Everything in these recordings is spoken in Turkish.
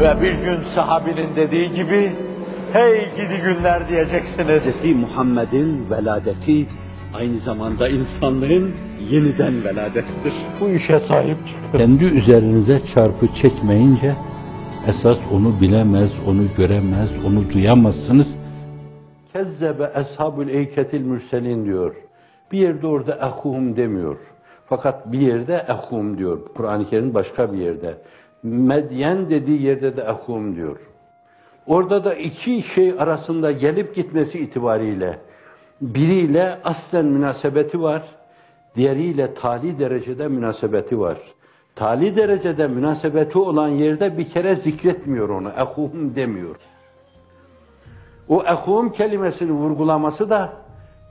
Ve bir gün sahabinin dediği gibi, hey gidi günler diyeceksiniz. Hz. Muhammed'in veladeti aynı zamanda insanlığın yeniden veladettir. Bu işe sahip çıkın. Kendi üzerinize çarpı çekmeyince, esas onu bilemez, onu göremez, onu duyamazsınız. Kezzebe eshabül eyketil mürselin diyor. Bir yerde orada ehum demiyor. Fakat bir yerde ehum diyor. Kur'an-ı Kerim başka bir yerde. Medyen dediği yerde de ehum diyor. Orada da iki şey arasında gelip gitmesi itibariyle biriyle aslen münasebeti var, diğeriyle tali derecede münasebeti var. Tali derecede münasebeti olan yerde bir kere zikretmiyor onu, ehum demiyor. O ehum kelimesini vurgulaması da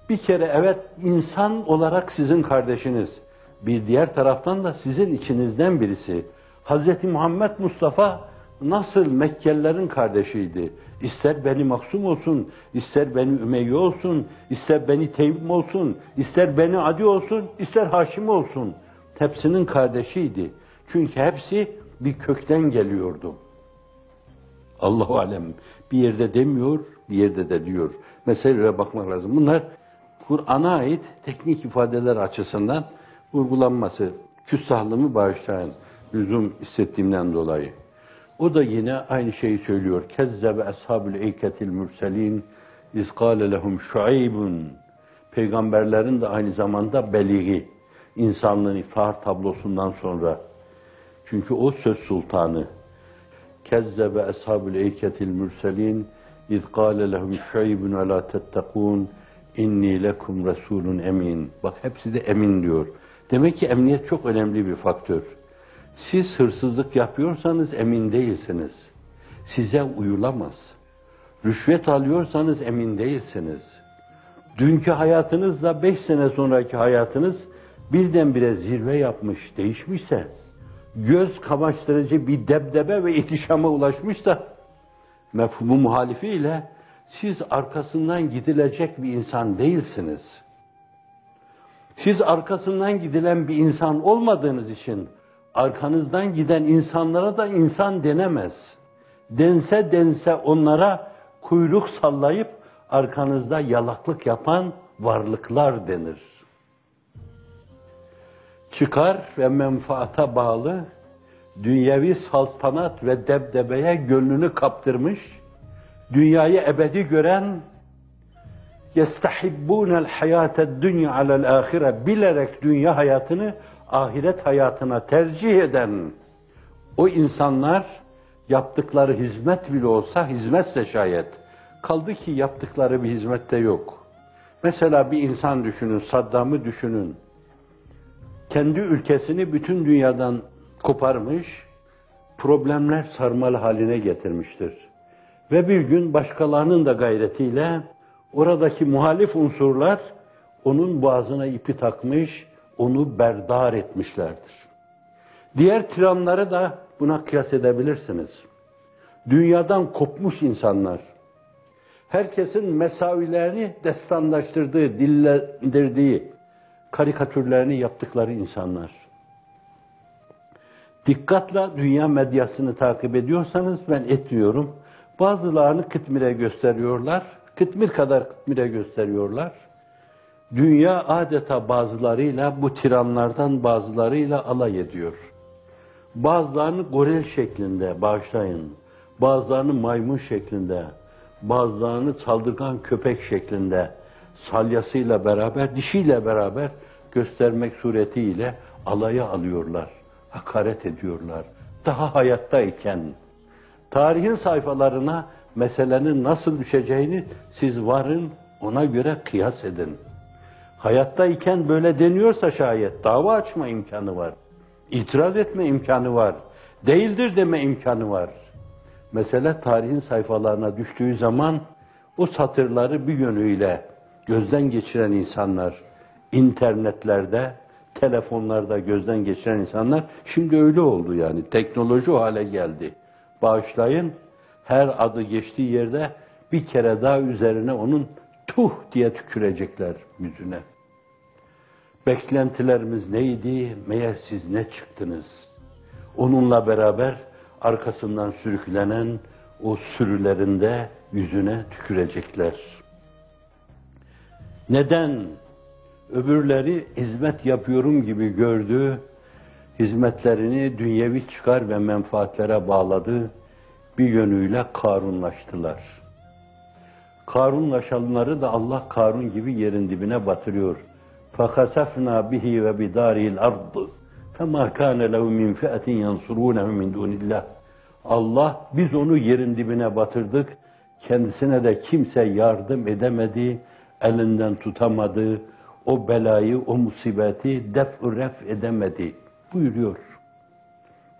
bir kere evet insan olarak sizin kardeşiniz. Bir diğer taraftan da sizin içinizden birisi. Hz. Muhammed Mustafa nasıl Mekkelilerin kardeşiydi. İster Beni Maksum olsun, ister Beni Ümeyye olsun, ister Beni Teymim olsun, ister Beni Adi olsun, ister Haşim olsun. Hepsinin kardeşiydi. Çünkü hepsi bir kökten geliyordu. Allahu alem bir yerde demiyor, bir yerde de diyor. Meselelere bakmak lazım. Bunlar Kur'an'a ait teknik ifadeler açısından vurgulanması. Küstahlığımı bağışlayın. Lüzum hissettiğimden dolayı. O da yine aynı şeyi söylüyor. Kezzebe ashabul eyketil mürselin iz kâle lehum şuaybun. Peygamberlerin de aynı zamanda beligi. insanlığın iftihar tablosundan sonra. Çünkü o söz sultanı. Kezzebe ashabul eyketil mürselin iz kâle lehum şuaybun ve la tettekûn inni lekum resulun emin. Bak hepsi de emin diyor. Demek ki emniyet çok önemli bir faktör. Siz hırsızlık yapıyorsanız emin değilsiniz. Size uyulamaz. Rüşvet alıyorsanız emin değilsiniz. Dünkü hayatınızla beş sene sonraki hayatınız birdenbire zirve yapmış, değişmişse, göz kamaştırıcı bir debdebe ve ihtişama ulaşmışsa, mefhumu muhalifiyle siz arkasından gidilecek bir insan değilsiniz. Siz arkasından gidilen bir insan olmadığınız için arkanızdan giden insanlara da insan denemez. Dense dense onlara kuyruk sallayıp arkanızda yalaklık yapan varlıklar denir. Çıkar ve menfaata bağlı dünyevi saltanat ve debdebeye gönlünü kaptırmış, dünyayı ebedi gören yestahibbûnel hayâted dünya alel ahire bilerek dünya hayatını ahiret hayatına tercih eden o insanlar yaptıkları hizmet bile olsa hizmetse şayet kaldı ki yaptıkları bir hizmette yok. Mesela bir insan düşünün, Saddam'ı düşünün. Kendi ülkesini bütün dünyadan koparmış, problemler sarmalı haline getirmiştir. Ve bir gün başkalarının da gayretiyle oradaki muhalif unsurlar onun boğazına ipi takmış, onu berdar etmişlerdir. Diğer tiranları da buna kıyas edebilirsiniz. Dünyadan kopmuş insanlar, herkesin mesavilerini destanlaştırdığı, dillendirdiği, karikatürlerini yaptıkları insanlar. Dikkatle dünya medyasını takip ediyorsanız ben etmiyorum. Bazılarını kıtmire gösteriyorlar, kıtmir kadar kıtmire gösteriyorlar. Dünya adeta bazılarıyla, bu tiranlardan bazılarıyla alay ediyor. Bazılarını goril şeklinde bağışlayın, bazılarını maymun şeklinde, bazılarını saldırgan köpek şeklinde, salyasıyla beraber, dişiyle beraber göstermek suretiyle alaya alıyorlar, hakaret ediyorlar. Daha hayattayken, tarihin sayfalarına meselenin nasıl düşeceğini siz varın, ona göre kıyas edin. Hayattayken böyle deniyorsa şayet dava açma imkanı var. İtiraz etme imkanı var. Değildir deme imkanı var. Mesele tarihin sayfalarına düştüğü zaman o satırları bir yönüyle gözden geçiren insanlar, internetlerde, telefonlarda gözden geçiren insanlar şimdi öyle oldu yani. Teknoloji o hale geldi. Bağışlayın, her adı geçtiği yerde bir kere daha üzerine onun tuh diye tükürecekler yüzüne. Beklentilerimiz neydi? Meğer siz ne çıktınız? Onunla beraber arkasından sürüklenen o sürülerinde yüzüne tükürecekler. Neden? Öbürleri hizmet yapıyorum gibi gördü, hizmetlerini dünyevi çıkar ve menfaatlere bağladı, bir yönüyle karunlaştılar. Karun'la şanları da Allah Karun gibi yerin dibine batırıyor. فَخَسَفْنَا bihi ve بِدَارِهِ الْاَرْضِ فَمَا كَانَ لَهُ مِنْ فِئَةٍ يَنْصُرُونَهُ مِنْ دُونِ Allah biz onu yerin dibine batırdık. Kendisine de kimse yardım edemedi, elinden tutamadı. O belayı, o musibeti def ref edemedi buyuruyor.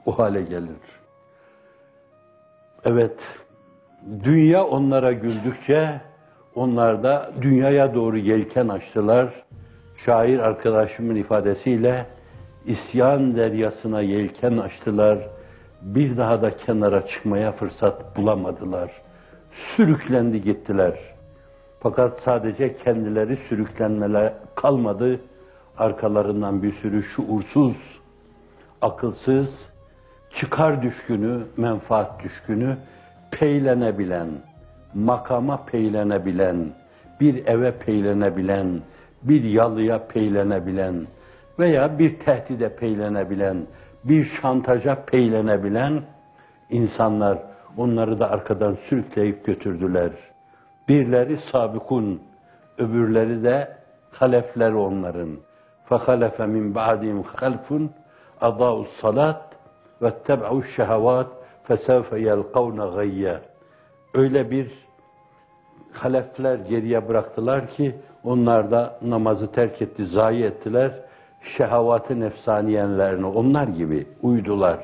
O hale gelir. Evet, dünya onlara güldükçe onlar da dünyaya doğru yelken açtılar. Şair arkadaşımın ifadesiyle isyan deryasına yelken açtılar. Bir daha da kenara çıkmaya fırsat bulamadılar. Sürüklendi gittiler. Fakat sadece kendileri sürüklenmeler kalmadı. Arkalarından bir sürü şuursuz, akılsız, çıkar düşkünü, menfaat düşkünü, peylenebilen, makama peylenebilen, bir eve peylenebilen, bir yalıya peylenebilen veya bir tehdide peylenebilen, bir şantaja peylenebilen insanlar onları da arkadan sürükleyip götürdüler. Birleri sabikun, öbürleri de halefler onların. فَخَلَفَ مِنْ بَعْدِهِمْ خَلْفٌ اَضَاءُ الصَّلَاةِ وَاتَّبَعُوا الشَّهَوَاتِ فَسَوْفَ يَلْقَوْنَ غَيَّ Öyle bir halefler geriye bıraktılar ki onlar da namazı terk etti, zayi ettiler. Şehavat-ı nefsaniyenlerine onlar gibi uydular.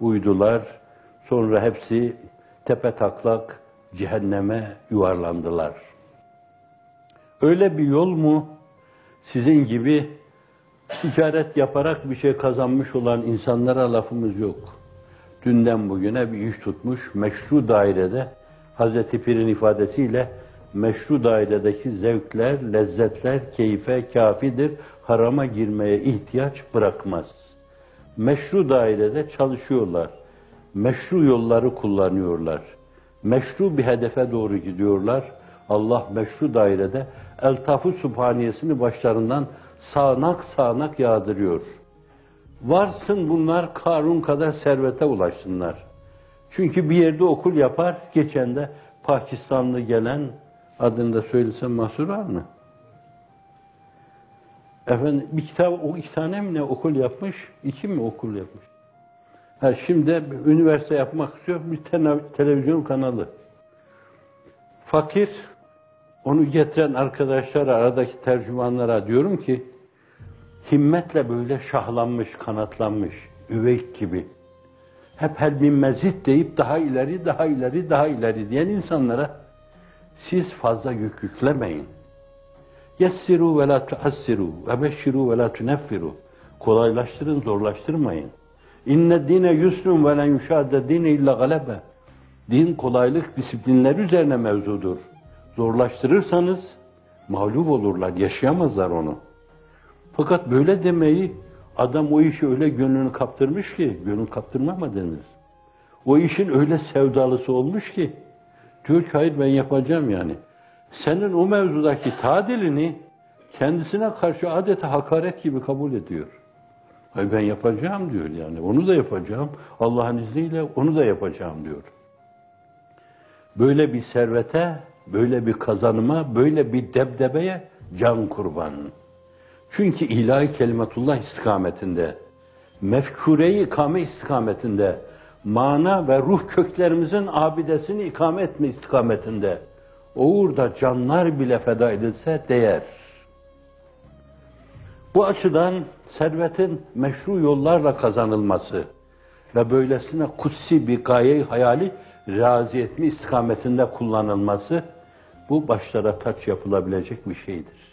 Uydular. Sonra hepsi tepe taklak cehenneme yuvarlandılar. Öyle bir yol mu sizin gibi ticaret yaparak bir şey kazanmış olan insanlara lafımız yok. Dünden bugüne bir iş tutmuş meşru dairede Hazreti Pir'in ifadesiyle meşru dairedeki zevkler, lezzetler keyfe kafidir, harama girmeye ihtiyaç bırakmaz. Meşru dairede çalışıyorlar. Meşru yolları kullanıyorlar. Meşru bir hedefe doğru gidiyorlar. Allah meşru dairede eltafı subhaniyesini başlarından sağanak sağanak yağdırıyor. Varsın bunlar Karun kadar servete ulaşsınlar. Çünkü bir yerde okul yapar, geçen de Pakistanlı gelen, adını da söylesem mahsur var mı? Efendim bir kitap, o iki tane mi ne okul yapmış, iki mi okul yapmış? Ha, şimdi üniversite yapmak istiyor, bir televizyon kanalı. Fakir, onu getiren arkadaşlara, aradaki tercümanlara diyorum ki, himmetle böyle şahlanmış, kanatlanmış, üveyk gibi, hep hel min mezit deyip daha ileri, daha ileri, daha ileri diyen insanlara siz fazla yük yüklemeyin. Yessiru ve la tuassiru ve beşşiru ve la tuneffiru. Kolaylaştırın, zorlaştırmayın. İnne dine yusrun ve len yuşadde dine illa galebe. Din kolaylık disiplinler üzerine mevzudur. Zorlaştırırsanız mağlup olurlar, yaşayamazlar onu. Fakat böyle demeyi adam o işi öyle gönlünü kaptırmış ki, gönül kaptırma mı denir? O işin öyle sevdalısı olmuş ki, diyor ki hayır ben yapacağım yani. Senin o mevzudaki tadilini kendisine karşı adeta hakaret gibi kabul ediyor. Hayır ben yapacağım diyor yani. Onu da yapacağım. Allah'ın izniyle onu da yapacağım diyor. Böyle bir servete, böyle bir kazanıma, böyle bir debdebeye can kurban. Çünkü ilahi kelimetullah istikametinde, mefkure-i ikame istikametinde, mana ve ruh köklerimizin abidesini ikame etme istikametinde, o uğurda canlar bile feda edilse değer. Bu açıdan servetin meşru yollarla kazanılması ve böylesine kutsi bir gaye hayali razı etme istikametinde kullanılması bu başlara taç yapılabilecek bir şeydir.